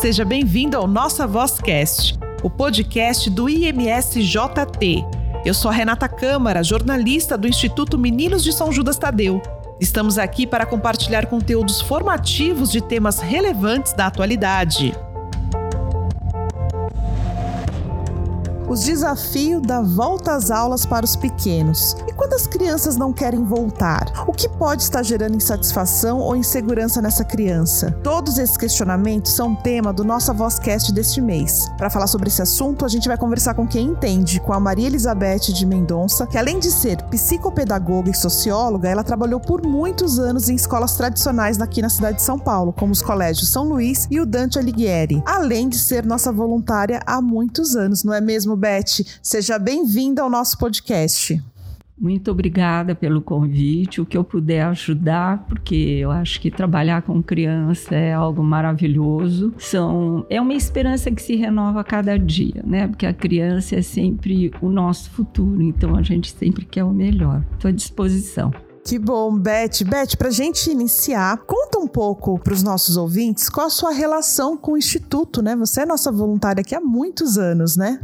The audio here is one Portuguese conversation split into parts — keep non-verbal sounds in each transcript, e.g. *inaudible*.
Seja bem-vindo ao Nossa Vozcast, o podcast do IMSJT. Eu sou a Renata Câmara, jornalista do Instituto Meninos de São Judas Tadeu. Estamos aqui para compartilhar conteúdos formativos de temas relevantes da atualidade. Os desafios da volta às aulas para os pequenos. E quando as crianças não querem voltar, o que pode estar gerando insatisfação ou insegurança nessa criança? Todos esses questionamentos são tema do nosso Vozcast deste mês. Para falar sobre esse assunto, a gente vai conversar com quem entende, com a Maria Elizabeth de Mendonça, que além de ser psicopedagoga e socióloga, ela trabalhou por muitos anos em escolas tradicionais aqui na cidade de São Paulo, como os colégios São Luís e o Dante Alighieri, além de ser nossa voluntária há muitos anos, não é mesmo, Beth. Seja bem-vinda ao nosso podcast. Muito obrigada pelo convite, o que eu puder ajudar, porque eu acho que trabalhar com criança é algo maravilhoso. São, é uma esperança que se renova a cada dia, né? Porque a criança é sempre o nosso futuro, então a gente sempre quer o melhor. Estou à disposição. Que bom, Beth. Beth, para a gente iniciar, conta um pouco para os nossos ouvintes qual a sua relação com o Instituto, né? Você é nossa voluntária aqui há muitos anos, né?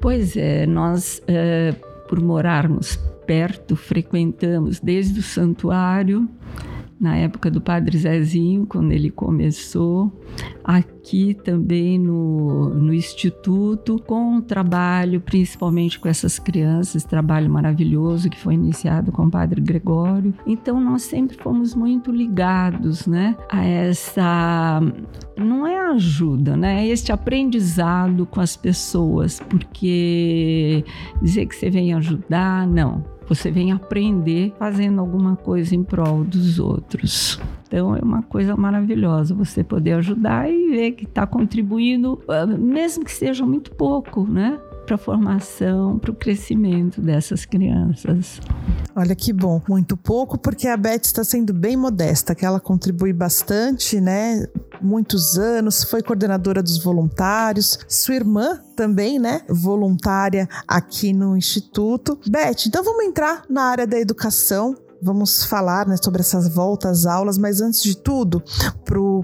Pois é, nós, é, por morarmos perto, frequentamos desde o santuário na época do Padre Zezinho, quando ele começou, aqui também no, no Instituto, com o trabalho, principalmente com essas crianças, trabalho maravilhoso que foi iniciado com o Padre Gregório. Então, nós sempre fomos muito ligados né, a essa. Não é ajuda, né? É este aprendizado com as pessoas, porque dizer que você vem ajudar, não você vem aprender fazendo alguma coisa em prol dos outros. Então é uma coisa maravilhosa você poder ajudar e ver que está contribuindo, ah, mesmo que seja muito pouco, né? Para a formação, para o crescimento dessas crianças. Olha que bom, muito pouco, porque a Beth está sendo bem modesta, que ela contribui bastante, né? Muitos anos, foi coordenadora dos voluntários, sua irmã também, né? Voluntária aqui no Instituto. Beth, então vamos entrar na área da educação vamos falar né, sobre essas voltas aulas, mas antes de tudo,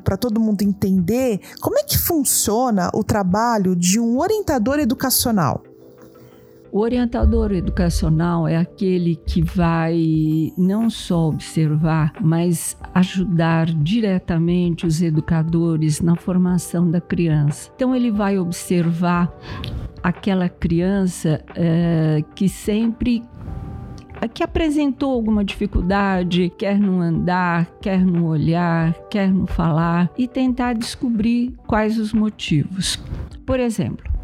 para todo mundo entender, como é que funciona o trabalho de um orientador educacional? O orientador educacional é aquele que vai não só observar, mas ajudar diretamente os educadores na formação da criança. Então, ele vai observar aquela criança é, que sempre que apresentou alguma dificuldade, quer no andar, quer no olhar, quer no falar, e tentar descobrir quais os motivos. Por exemplo,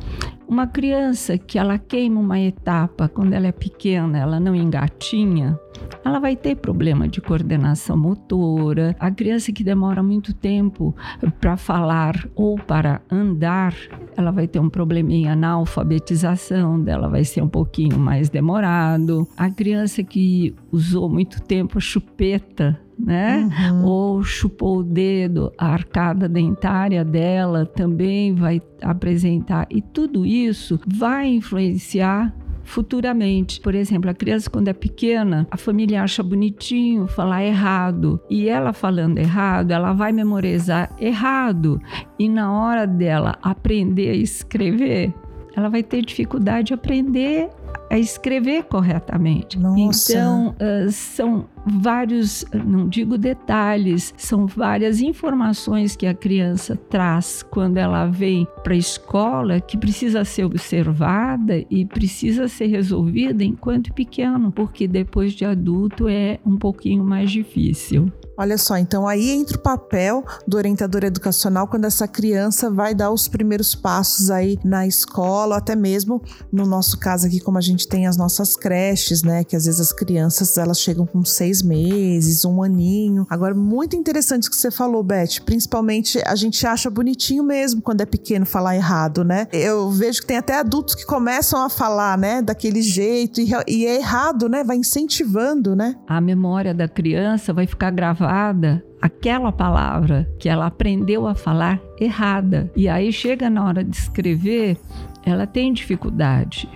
uma criança que ela queima uma etapa quando ela é pequena, ela não engatinha, ela vai ter problema de coordenação motora. A criança que demora muito tempo para falar ou para andar, ela vai ter um probleminha na alfabetização dela, vai ser um pouquinho mais demorado. A criança que usou muito tempo a chupeta né? Uhum. Ou chupou o dedo, a arcada dentária dela também vai apresentar. E tudo isso vai influenciar futuramente. Por exemplo, a criança quando é pequena, a família acha bonitinho falar errado e ela falando errado, ela vai memorizar errado e na hora dela aprender a escrever, ela vai ter dificuldade de aprender a escrever corretamente. Nossa. Então, uh, são vários, não digo detalhes, são várias informações que a criança traz quando ela vem para a escola que precisa ser observada e precisa ser resolvida enquanto pequeno, porque depois de adulto é um pouquinho mais difícil. Olha só, então aí entra o papel do orientador educacional quando essa criança vai dar os primeiros passos aí na escola, até mesmo no nosso caso aqui, como a gente tem as nossas creches, né? Que às vezes as crianças elas chegam com seis meses, um aninho. Agora, muito interessante o que você falou, Beth. Principalmente a gente acha bonitinho mesmo quando é pequeno falar errado, né? Eu vejo que tem até adultos que começam a falar, né, daquele jeito e, e é errado, né? Vai incentivando, né? A memória da criança vai ficar gravada aquela palavra que ela aprendeu a falar errada. E aí chega na hora de escrever, ela tem dificuldade.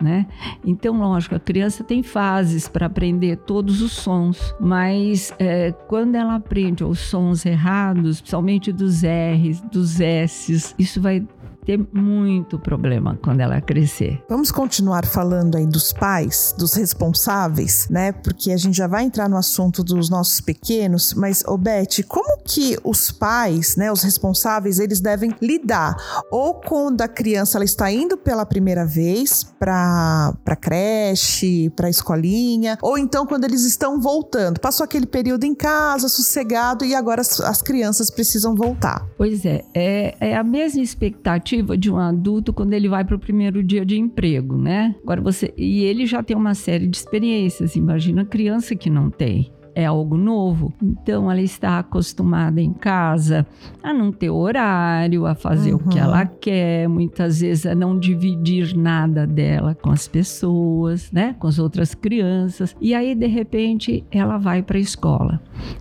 Né? Então, lógico, a criança tem fases para aprender todos os sons, mas é, quando ela aprende os sons errados, principalmente dos R's, dos S's, isso vai ter muito problema quando ela crescer. Vamos continuar falando aí dos pais, dos responsáveis, né? Porque a gente já vai entrar no assunto dos nossos pequenos, mas, ô Beth, como que os pais, né, os responsáveis, eles devem lidar ou quando a criança ela está indo pela primeira vez para para creche, para escolinha, ou então quando eles estão voltando, passou aquele período em casa, sossegado e agora as, as crianças precisam voltar. Pois é, é, é a mesma expectativa expectativa de um adulto quando ele vai para o primeiro dia de emprego, né? Agora você e ele já tem uma série de experiências. Imagina criança que não tem é algo novo. Então ela está acostumada em casa a não ter horário, a fazer uhum. o que ela uhum. quer, muitas vezes a não dividir nada dela com as pessoas, né, com as outras crianças. E aí de repente ela vai para a escola.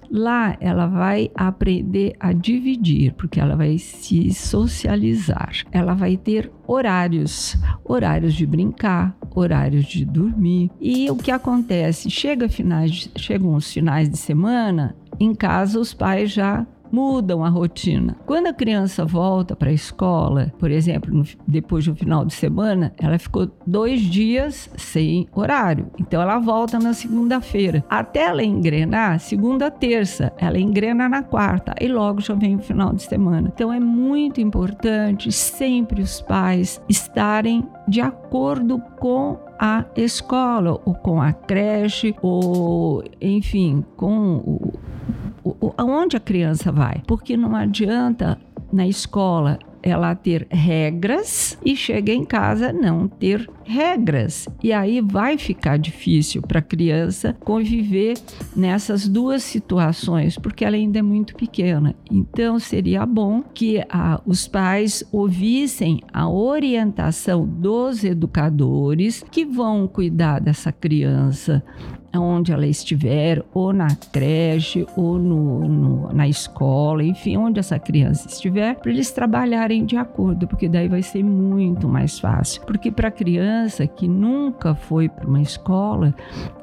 Lá ela vai aprender a dividir, porque ela vai se socializar. Ela vai ter horários, horários de brincar, horários de dormir. E o que acontece? Chega finais, chegam os finais de semana, em casa os pais já mudam a rotina. Quando a criança volta para a escola, por exemplo, depois do final de semana, ela ficou dois dias sem horário. Então ela volta na segunda-feira. Até ela engrenar, segunda, terça, ela engrena na quarta e logo já vem o final de semana. Então é muito importante sempre os pais estarem de acordo com a escola ou com a creche ou enfim com o aonde a criança vai. Porque não adianta na escola ela ter regras e chega em casa não ter regras. E aí vai ficar difícil para a criança conviver nessas duas situações, porque ela ainda é muito pequena. Então seria bom que ah, os pais ouvissem a orientação dos educadores que vão cuidar dessa criança onde ela estiver, ou na creche, ou no, no, na escola, enfim, onde essa criança estiver, para eles trabalharem de acordo, porque daí vai ser muito mais fácil. Porque para a criança que nunca foi para uma escola,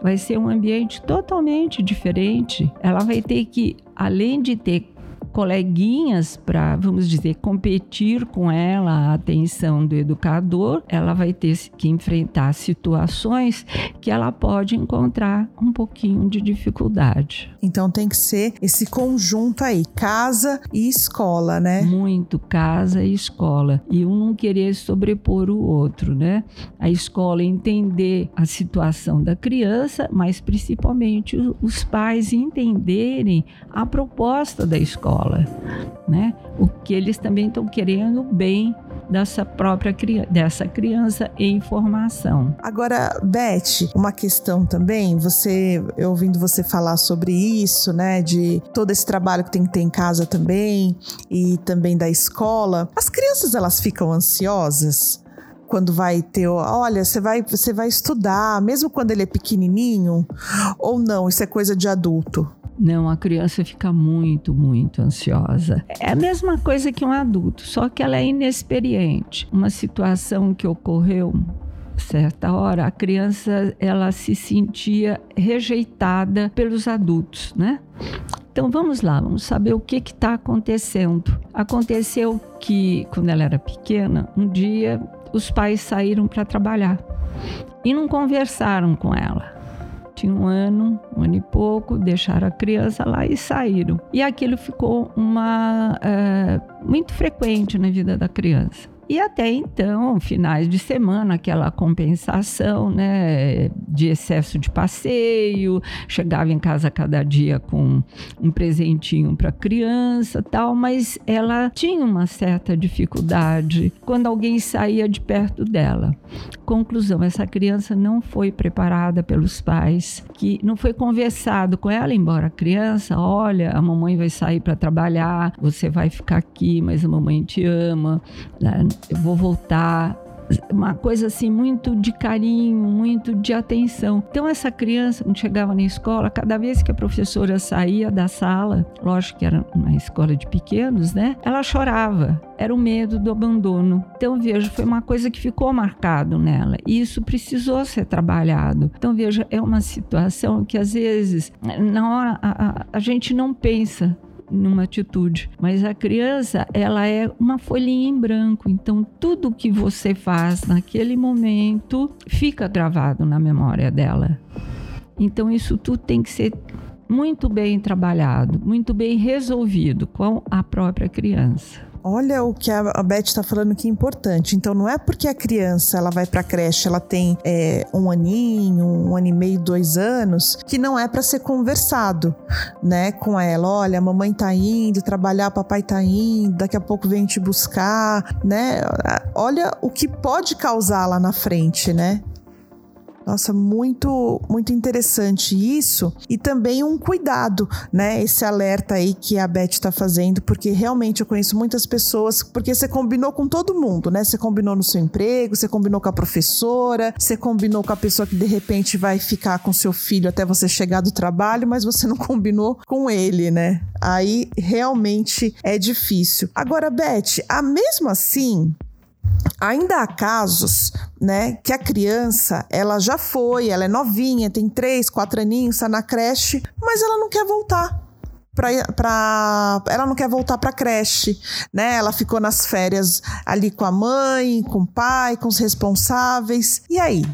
vai ser um ambiente totalmente diferente. Ela vai ter que, além de ter coleguinhas para, vamos dizer, competir com ela a atenção do educador, ela vai ter que enfrentar situações que ela pode encontrar um pouquinho de dificuldade. Então tem que ser esse conjunto aí, casa e escola, né? Muito casa e escola. E um não querer sobrepor o outro, né? A escola entender a situação da criança, mas principalmente os pais entenderem a proposta da escola escola, né? O que eles também estão querendo bem dessa própria dessa criança em formação. Agora, Beth, uma questão também, você ouvindo você falar sobre isso, né, de todo esse trabalho que tem que ter em casa também e também da escola. As crianças elas ficam ansiosas? quando vai ter, olha, você vai, você vai estudar, mesmo quando ele é pequenininho, ou não, isso é coisa de adulto? Não, a criança fica muito, muito ansiosa. É a mesma coisa que um adulto, só que ela é inexperiente. Uma situação que ocorreu certa hora, a criança ela se sentia rejeitada pelos adultos, né? Então vamos lá, vamos saber o que está acontecendo. Aconteceu que quando ela era pequena, um dia os pais saíram para trabalhar e não conversaram com ela tinha um ano, um ano e pouco, deixaram a criança lá e saíram. E aquilo ficou uma é, muito frequente na vida da criança. E até então, finais de semana, aquela compensação, né, de excesso de passeio, chegava em casa cada dia com um presentinho para a criança, tal, mas ela tinha uma certa dificuldade quando alguém saía de perto dela. Conclusão, essa criança não foi preparada pelos pais, que não foi conversado com ela, embora a criança, olha, a mamãe vai sair para trabalhar, você vai ficar aqui, mas a mamãe te ama, né? Eu vou voltar. uma coisa assim muito de carinho, muito de atenção. Então essa criança quando chegava na escola, cada vez que a professora saía da sala, lógico que era uma escola de pequenos, né? Ela chorava. Era o medo do abandono. Então veja, foi uma coisa que ficou marcado nela. E isso precisou ser trabalhado. Então veja, é uma situação que às vezes na hora a, a, a gente não pensa numa atitude. Mas a criança, ela é uma folhinha em branco. Então, tudo que você faz naquele momento fica gravado na memória dela. Então, isso tudo tem que ser muito bem trabalhado, muito bem resolvido com a própria criança. Olha o que a Beth está falando que é importante. Então, não é porque a criança ela vai para a creche, ela tem é, um aninho, um ano e meio, dois anos, que não é para ser conversado, né, com ela. Olha, a mamãe tá indo trabalhar, papai tá indo, daqui a pouco vem te buscar, né? Olha o que pode causar lá na frente, né? Nossa, muito muito interessante isso e também um cuidado, né? Esse alerta aí que a Beth está fazendo, porque realmente eu conheço muitas pessoas, porque você combinou com todo mundo, né? Você combinou no seu emprego, você combinou com a professora, você combinou com a pessoa que de repente vai ficar com seu filho até você chegar do trabalho, mas você não combinou com ele, né? Aí realmente é difícil. Agora, Beth, a mesmo assim, Ainda há casos, né, que a criança, ela já foi, ela é novinha, tem três, quatro aninhos, está na creche, mas ela não quer voltar. Pra, ela não quer voltar para creche, né? Ela ficou nas férias ali com a mãe, com o pai, com os responsáveis. E aí,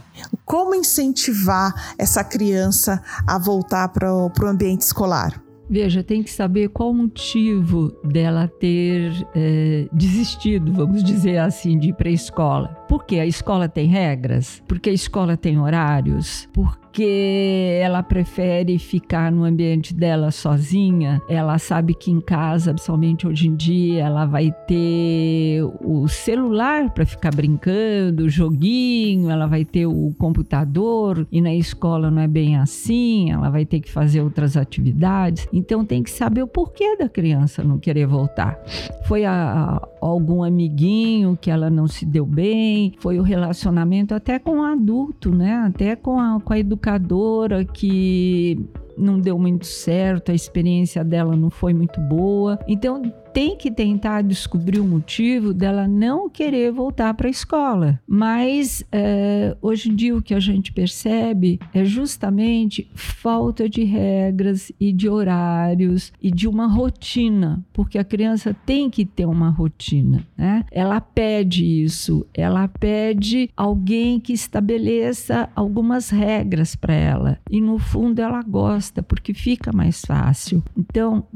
como incentivar essa criança a voltar para o ambiente escolar? Veja, tem que saber qual o motivo dela ter é, desistido, vamos dizer assim, de ir para a escola. Porque a escola tem regras, porque a escola tem horários, porque ela prefere ficar no ambiente dela sozinha. Ela sabe que em casa, principalmente hoje em dia, ela vai ter o celular para ficar brincando, joguinho, ela vai ter o computador e na escola não é bem assim, ela vai ter que fazer outras atividades. Então tem que saber o porquê da criança não querer voltar. Foi a, a, algum amiguinho que ela não se deu bem, foi o relacionamento até com o adulto, né? Até com a, com a educadora que não deu muito certo, a experiência dela não foi muito boa. Então tem que tentar descobrir o motivo dela não querer voltar para a escola. Mas é, hoje em dia o que a gente percebe é justamente falta de regras e de horários e de uma rotina, porque a criança tem que ter uma rotina, né? Ela pede isso, ela pede alguém que estabeleça algumas regras para ela e no fundo ela gosta porque fica mais fácil. Então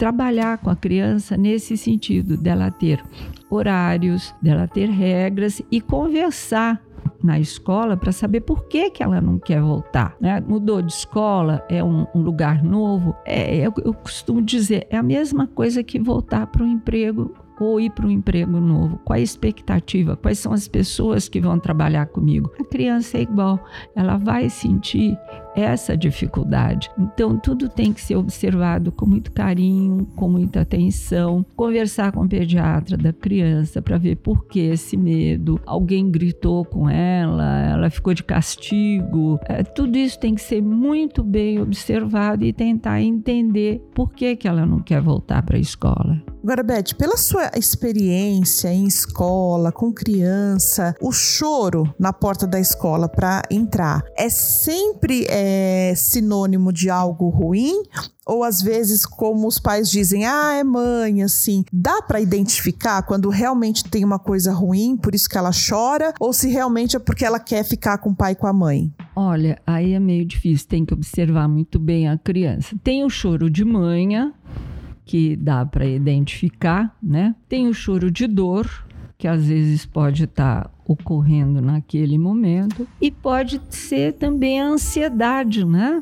trabalhar com a criança nesse sentido, dela ter horários, dela ter regras e conversar na escola para saber por que, que ela não quer voltar. Né? Mudou de escola, é um, um lugar novo. É, eu, eu costumo dizer, é a mesma coisa que voltar para um emprego ou ir para um emprego novo? Qual a expectativa? Quais são as pessoas que vão trabalhar comigo? A criança é igual, ela vai sentir essa dificuldade. Então, tudo tem que ser observado com muito carinho, com muita atenção, conversar com o pediatra da criança para ver por que esse medo. Alguém gritou com ela, ela ficou de castigo. É, tudo isso tem que ser muito bem observado e tentar entender por que, que ela não quer voltar para a escola. Agora, Beth, pela sua experiência em escola, com criança, o choro na porta da escola para entrar é sempre é, sinônimo de algo ruim? Ou às vezes, como os pais dizem, ah, é mãe, assim, dá para identificar quando realmente tem uma coisa ruim, por isso que ela chora, ou se realmente é porque ela quer ficar com o pai e com a mãe? Olha, aí é meio difícil, tem que observar muito bem a criança. Tem o choro de manha, que dá para identificar, né? Tem o choro de dor, que às vezes pode estar tá ocorrendo naquele momento, e pode ser também a ansiedade, né?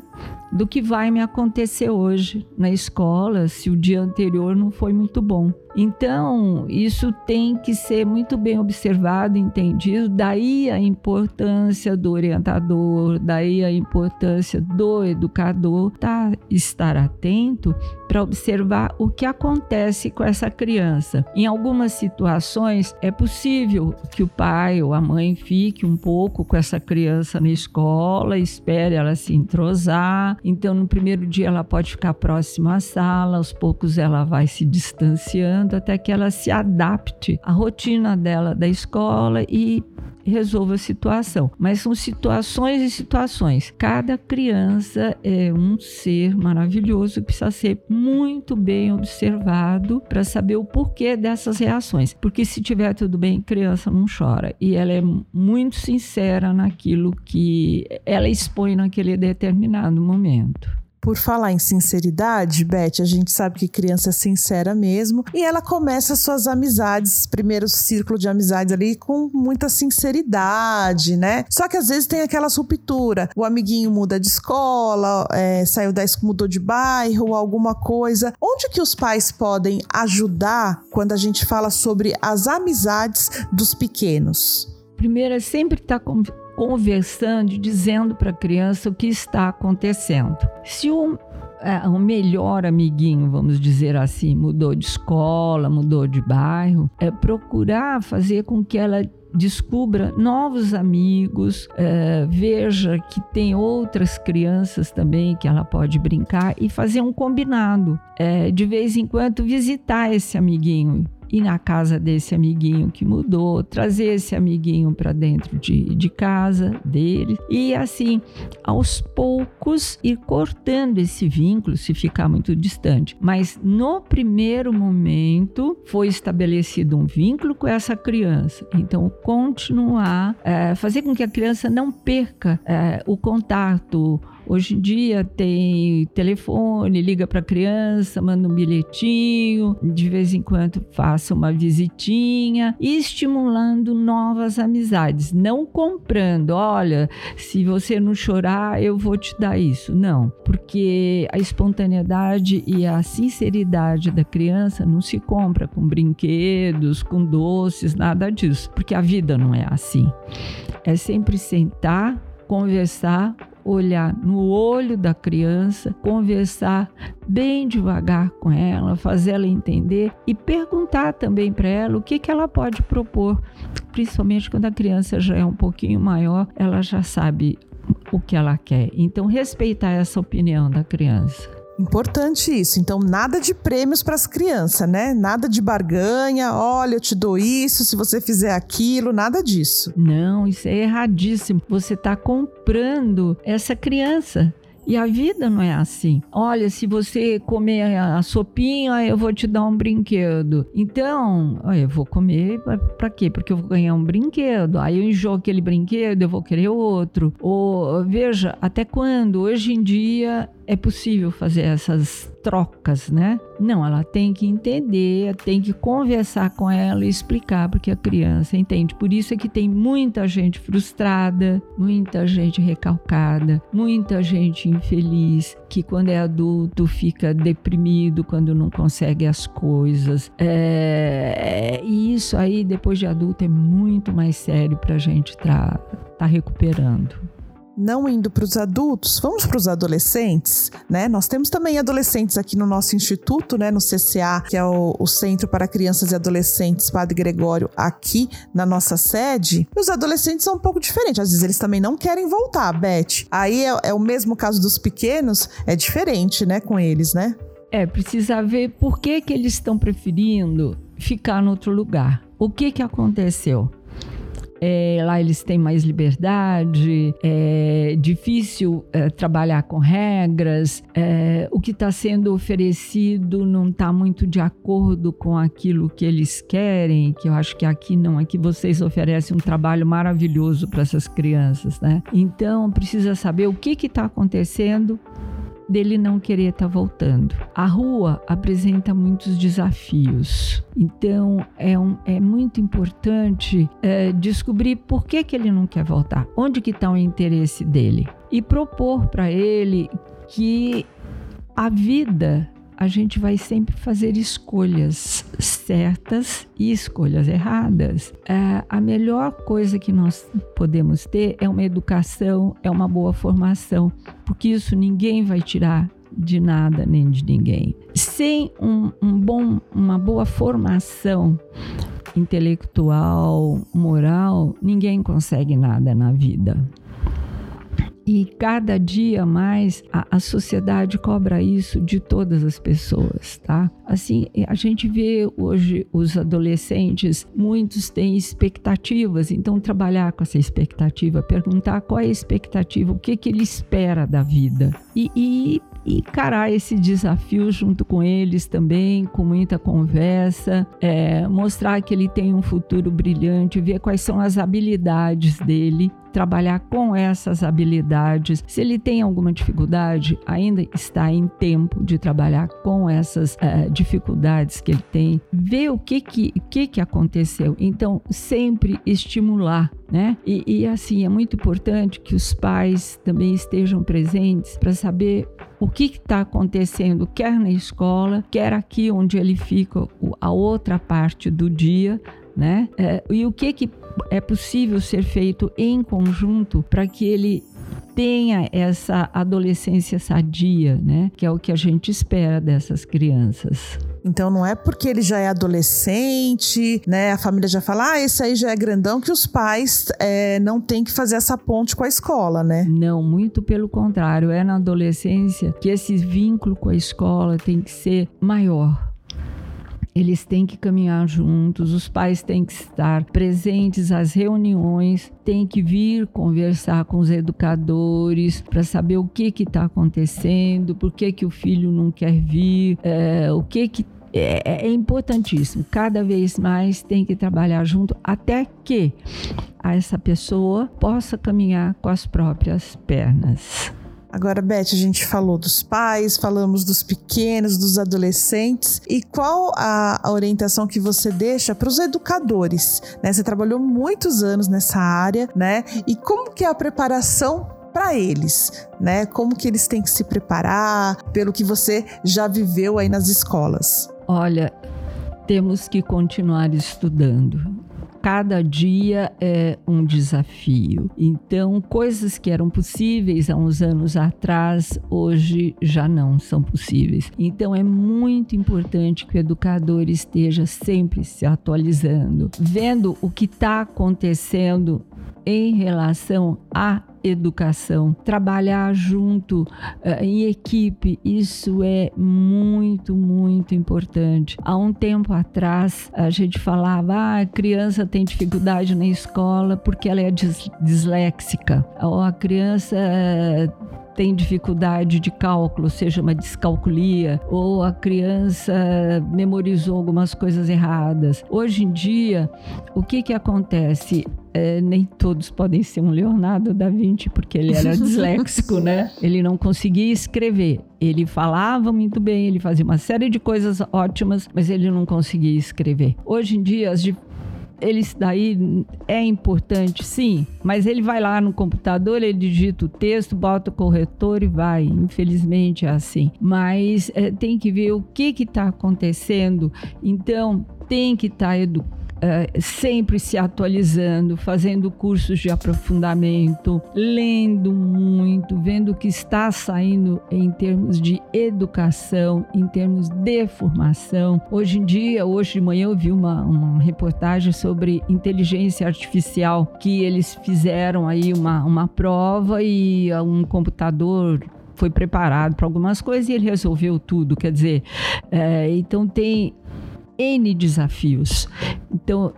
Do que vai me acontecer hoje na escola, se o dia anterior não foi muito bom. Então, isso tem que ser muito bem observado, entendido. Daí a importância do orientador, daí a importância do educador tá, estar atento para observar o que acontece com essa criança. Em algumas situações, é possível que o pai ou a mãe fique um pouco com essa criança na escola, espere ela se entrosar. Então, no primeiro dia, ela pode ficar próxima à sala, aos poucos, ela vai se distanciando até que ela se adapte à rotina dela da escola e resolva a situação. Mas são situações e situações. Cada criança é um ser maravilhoso que precisa ser muito bem observado para saber o porquê dessas reações. Porque se tiver tudo bem, criança não chora. E ela é muito sincera naquilo que ela expõe naquele determinado momento. Por falar em sinceridade, Beth, a gente sabe que criança é sincera mesmo. E ela começa suas amizades, primeiro círculo de amizades ali, com muita sinceridade, né? Só que às vezes tem aquela ruptura. O amiguinho muda de escola, é, saiu da escola, mudou de bairro, alguma coisa. Onde que os pais podem ajudar quando a gente fala sobre as amizades dos pequenos? Primeiro é sempre estar tá conversando, dizendo para a criança o que está acontecendo. Se o é, o melhor amiguinho, vamos dizer assim, mudou de escola, mudou de bairro, é procurar fazer com que ela descubra novos amigos, é, veja que tem outras crianças também que ela pode brincar e fazer um combinado. É, de vez em quando visitar esse amiguinho ir na casa desse amiguinho que mudou, trazer esse amiguinho para dentro de, de casa dele e assim, aos poucos, ir cortando esse vínculo se ficar muito distante. Mas no primeiro momento foi estabelecido um vínculo com essa criança. Então, continuar, é, fazer com que a criança não perca é, o contato Hoje em dia tem telefone, liga para a criança, manda um bilhetinho, de vez em quando faça uma visitinha estimulando novas amizades, não comprando, olha, se você não chorar, eu vou te dar isso. Não, porque a espontaneidade e a sinceridade da criança não se compra com brinquedos, com doces, nada disso, porque a vida não é assim. É sempre sentar, conversar, olhar no olho da criança, conversar bem devagar com ela, fazer ela entender e perguntar também para ela o que, que ela pode propor. Principalmente quando a criança já é um pouquinho maior, ela já sabe o que ela quer. Então, respeitar essa opinião da criança. Importante isso. Então, nada de prêmios para as crianças, né? Nada de barganha. Olha, eu te dou isso se você fizer aquilo, nada disso. Não, isso é erradíssimo. Você está comprando essa criança. E a vida não é assim. Olha, se você comer a sopinha, eu vou te dar um brinquedo. Então, eu vou comer para quê? Porque eu vou ganhar um brinquedo. Aí eu enjoo aquele brinquedo, eu vou querer outro. Ou veja, até quando? Hoje em dia é possível fazer essas trocas, né? Não, ela tem que entender, tem que conversar com ela e explicar porque a criança entende. Por isso é que tem muita gente frustrada, muita gente recalcada, muita gente infeliz que quando é adulto fica deprimido quando não consegue as coisas. É, e isso aí depois de adulto é muito mais sério para a gente estar tá, tá recuperando não indo para os adultos, vamos para os adolescentes, né? Nós temos também adolescentes aqui no nosso instituto, né? No CCA, que é o, o Centro para Crianças e Adolescentes Padre Gregório, aqui na nossa sede. E os adolescentes são um pouco diferentes. Às vezes eles também não querem voltar, Beth. Aí é, é o mesmo caso dos pequenos, é diferente, né? Com eles, né? É, precisa ver por que, que eles estão preferindo ficar no outro lugar. O que, que aconteceu? É, lá eles têm mais liberdade, é difícil é, trabalhar com regras, é, o que está sendo oferecido não está muito de acordo com aquilo que eles querem, que eu acho que aqui não, aqui vocês oferecem um trabalho maravilhoso para essas crianças, né? Então precisa saber o que está acontecendo dele não querer estar tá voltando. A rua apresenta muitos desafios, então é, um, é muito importante é, descobrir por que, que ele não quer voltar, onde que está o interesse dele? E propor para ele que a vida a gente vai sempre fazer escolhas certas e escolhas erradas. É, a melhor coisa que nós podemos ter é uma educação, é uma boa formação, porque isso ninguém vai tirar de nada nem de ninguém. Sem um, um bom, uma boa formação intelectual, moral, ninguém consegue nada na vida. E cada dia mais a, a, sociedade cobra isso de todas as pessoas, tá? Assim, a gente vê hoje os adolescentes, muitos têm expectativas, então trabalhar com essa expectativa, perguntar qual é a expectativa, o que, que ele espera da vida. E, e encarar esse desafio junto com eles também, com muita conversa, é, mostrar que ele tem um futuro brilhante, ver quais são as habilidades dele trabalhar com essas habilidades. Se ele tem alguma dificuldade, ainda está em tempo de trabalhar com essas uh, dificuldades que ele tem, ver o que que, que que aconteceu. Então, sempre estimular, né? E, e assim, é muito importante que os pais também estejam presentes para saber o que está acontecendo, quer na escola, quer aqui onde ele fica a outra parte do dia, né? É, e o que, que é possível ser feito em conjunto para que ele tenha essa adolescência sadia, né? Que é o que a gente espera dessas crianças. Então não é porque ele já é adolescente, né? A família já fala, ah, esse aí já é grandão, que os pais é, não têm que fazer essa ponte com a escola, né? Não, muito pelo contrário. É na adolescência que esse vínculo com a escola tem que ser maior eles têm que caminhar juntos, os pais têm que estar presentes às reuniões, têm que vir conversar com os educadores para saber o que está acontecendo, por que, que o filho não quer vir, é, o que que é, é, importantíssimo. Cada vez mais tem que trabalhar junto até que essa pessoa possa caminhar com as próprias pernas. Agora, Beth, a gente falou dos pais, falamos dos pequenos, dos adolescentes. E qual a, orientação que você deixa para os educadores? Né? Você trabalhou muitos anos nessa área, né? E como que é a preparação para eles, né? Como que eles têm que se preparar pelo que você já viveu aí nas escolas? Olha, temos que continuar estudando cada dia é um desafio. Então, coisas que eram possíveis há uns anos atrás, hoje já não são possíveis. Então, é muito importante que o educador esteja sempre se atualizando, vendo o que está acontecendo em relação à educação, trabalhar junto uh, em equipe, isso é muito, muito importante. Há um tempo atrás, a gente falava: ah, a criança tem dificuldade na escola porque ela é dis disléxica, ou a criança. Uh, tem dificuldade de cálculo, seja uma descalculia, ou a criança memorizou algumas coisas erradas. Hoje em dia, o que, que acontece? É, nem todos podem ser um Leonardo da Vinci, porque ele era *laughs* disléxico, né? Ele não conseguia escrever. Ele falava muito bem, ele fazia uma série de coisas ótimas, mas ele não conseguia escrever. Hoje em dia, as, eles daí é importante, sim, mas ele vai lá no computador, ele digita o texto, bota o corretor e vai. Infelizmente é assim. Mas é, tem que ver o que está acontecendo. Então, tem que estar tá educado uh, sempre se atualizando, fazendo cursos de aprofundamento, lendo muito, vendo o que está saindo em termos de educação, em termos de formação. Hoje em dia, hoje de manhã, eu vi uma, uma reportagem sobre inteligência artificial que eles fizeram aí uma, uma prova e um computador foi preparado para algumas coisas e ele resolveu tudo. Quer dizer, é, então tem N desafios. Então,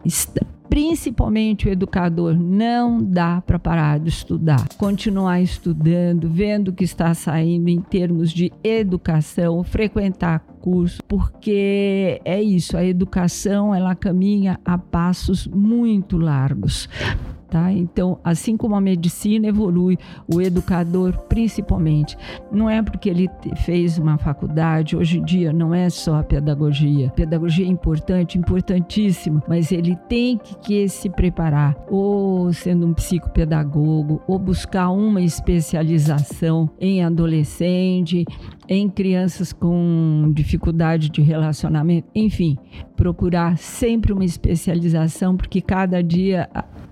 principalmente o educador, não dá para parar de estudar. Continuar estudando, vendo o que está saindo em termos de educação, frequentar curso, porque é isso, a educação ela caminha a passos muito largos. Tá? Então, assim como a medicina evolui, o educador principalmente, não é porque ele fez uma faculdade, hoje em dia não é só a pedagogia. A pedagogia é importante, importantíssima, mas ele tem que, que se preparar, ou sendo um psicopedagogo, ou buscar uma especialização em adolescente, em crianças com dificuldade de relacionamento, enfim, procurar sempre uma especialização, porque cada dia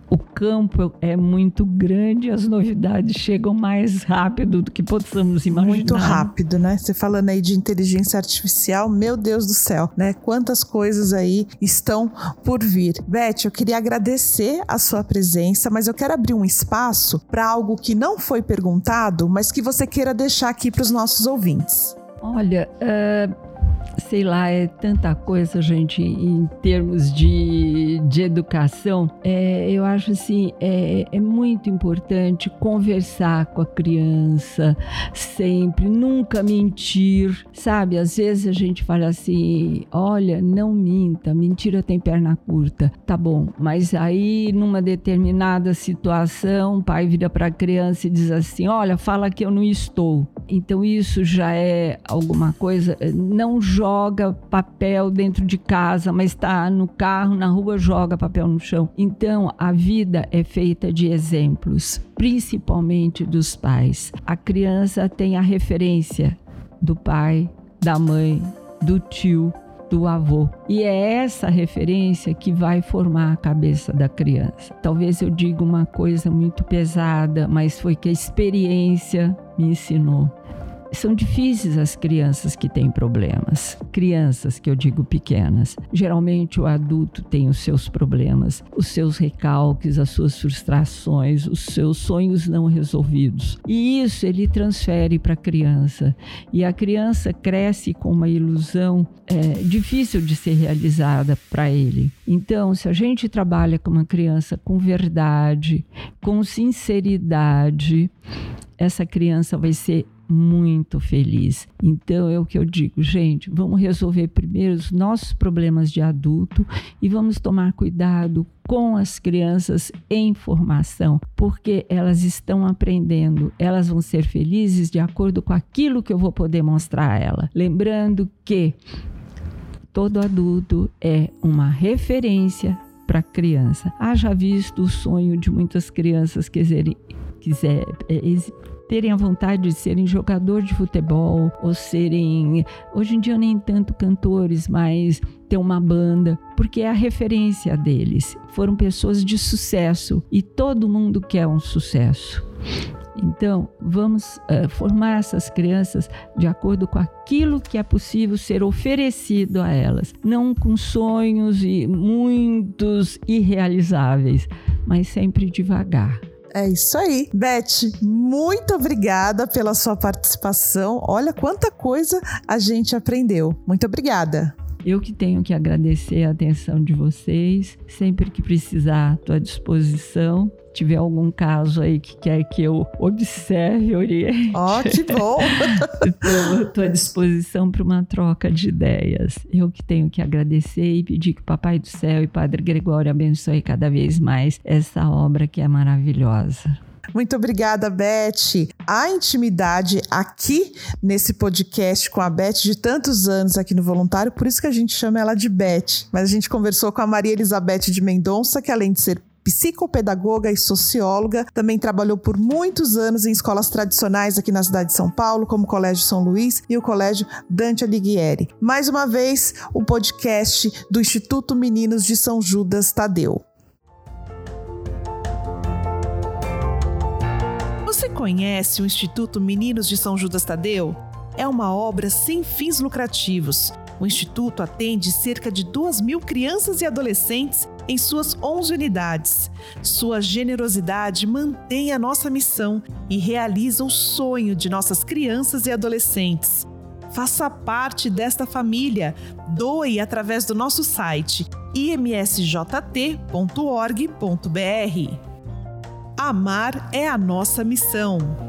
o campo é muito grande, as novidades chegam mais rápido do que possamos imaginar. Muito rápido, né? Você falando aí de inteligência artificial, meu Deus do céu, né? Quantas coisas aí estão por vir. Beth, eu queria agradecer a sua presença, mas eu quero abrir um espaço para algo que não foi perguntado, mas que você queira deixar aqui para os nossos ouvintes. Olha, uh sei lá, é tanta coisa, gente, em termos de, de educação. É, eu acho assim, é, é muito importante conversar com a criança sempre, nunca mentir, sabe? Às vezes a gente fala assim: olha, não minta, mentira tem perna curta. Tá bom, mas aí numa determinada situação, o pai vira para a criança e diz assim: olha, fala que eu não estou. Então isso já é alguma coisa, não joga papel dentro de casa, mas está no carro, na rua, joga papel no chão. Então a vida é feita de exemplos, principalmente dos pais. A criança tem a referência do pai, da mãe, do tio, do avô. E é essa referência que vai formar a cabeça da criança. Talvez eu diga uma coisa muito pesada, mas foi que a experiência me ensinou. São difíceis as crianças que têm problemas. Crianças que eu digo pequenas. Geralmente o adulto tem os seus problemas, os seus recalques, as suas frustrações, os seus sonhos não resolvidos. E isso ele transfere para a criança. E a criança cresce com uma ilusão é, difícil de ser realizada para ele. Então, se a gente trabalha com uma criança com verdade, com sinceridade, essa criança vai ser muito feliz. Então é o que eu digo, gente, vamos resolver primeiro os nossos problemas de adulto e vamos tomar cuidado com as crianças em formação, porque elas estão aprendendo, elas vão ser felizes de acordo com aquilo que eu vou poder mostrar a ela. Lembrando que todo adulto é uma referência para criança. Haja visto o sonho de muitas crianças quiserem quiser é, terem a vontade de serem jogador de futebol ou serem, hoje em dia nem tanto cantores, mas ter uma banda, porque é a referência deles. Foram pessoas de sucesso e todo mundo quer um sucesso. Então, vamos uh, formar essas crianças de acordo com aquilo que é possível ser oferecido a elas, não com sonhos e muitos irrealizáveis, mas sempre devagar. É isso aí. Beth, muito obrigada pela sua participação. Olha quanta coisa a gente aprendeu. Muito obrigada. Eu que tenho que agradecer a atenção de vocês. Sempre que precisar, estou à disposição. Se tiver algum caso aí que quer que eu observe, oriente. Ó, que bom! *laughs* Estou à disposição para uma troca de ideias. Eu que tenho que agradecer e pedir que o Papai do Céu e Padre Gregório abençoe cada vez mais essa obra que é maravilhosa. Muito obrigada, Beth. A intimidade aqui nesse podcast com a Beth de tantos anos aqui no Voluntário, por isso que a gente chama ela de Beth. Mas a gente conversou com a Maria Elizabeth de Mendonça, que além de ser psicopedagoga e socióloga, também trabalhou por muitos anos em escolas tradicionais aqui na cidade de São Paulo, como o Colégio São Luís e o Colégio Dante Alighieri. Mais uma vez, o podcast do Instituto Meninos de São Judas Tadeu. Conhece o Instituto Meninos de São Judas Tadeu? É uma obra sem fins lucrativos. O Instituto atende cerca de 2 mil crianças e adolescentes em suas 11 unidades. Sua generosidade mantém a nossa missão e realiza o sonho de nossas crianças e adolescentes. Faça parte desta família. Doe através do nosso site imsjt.org.br. Amar é a nossa missão.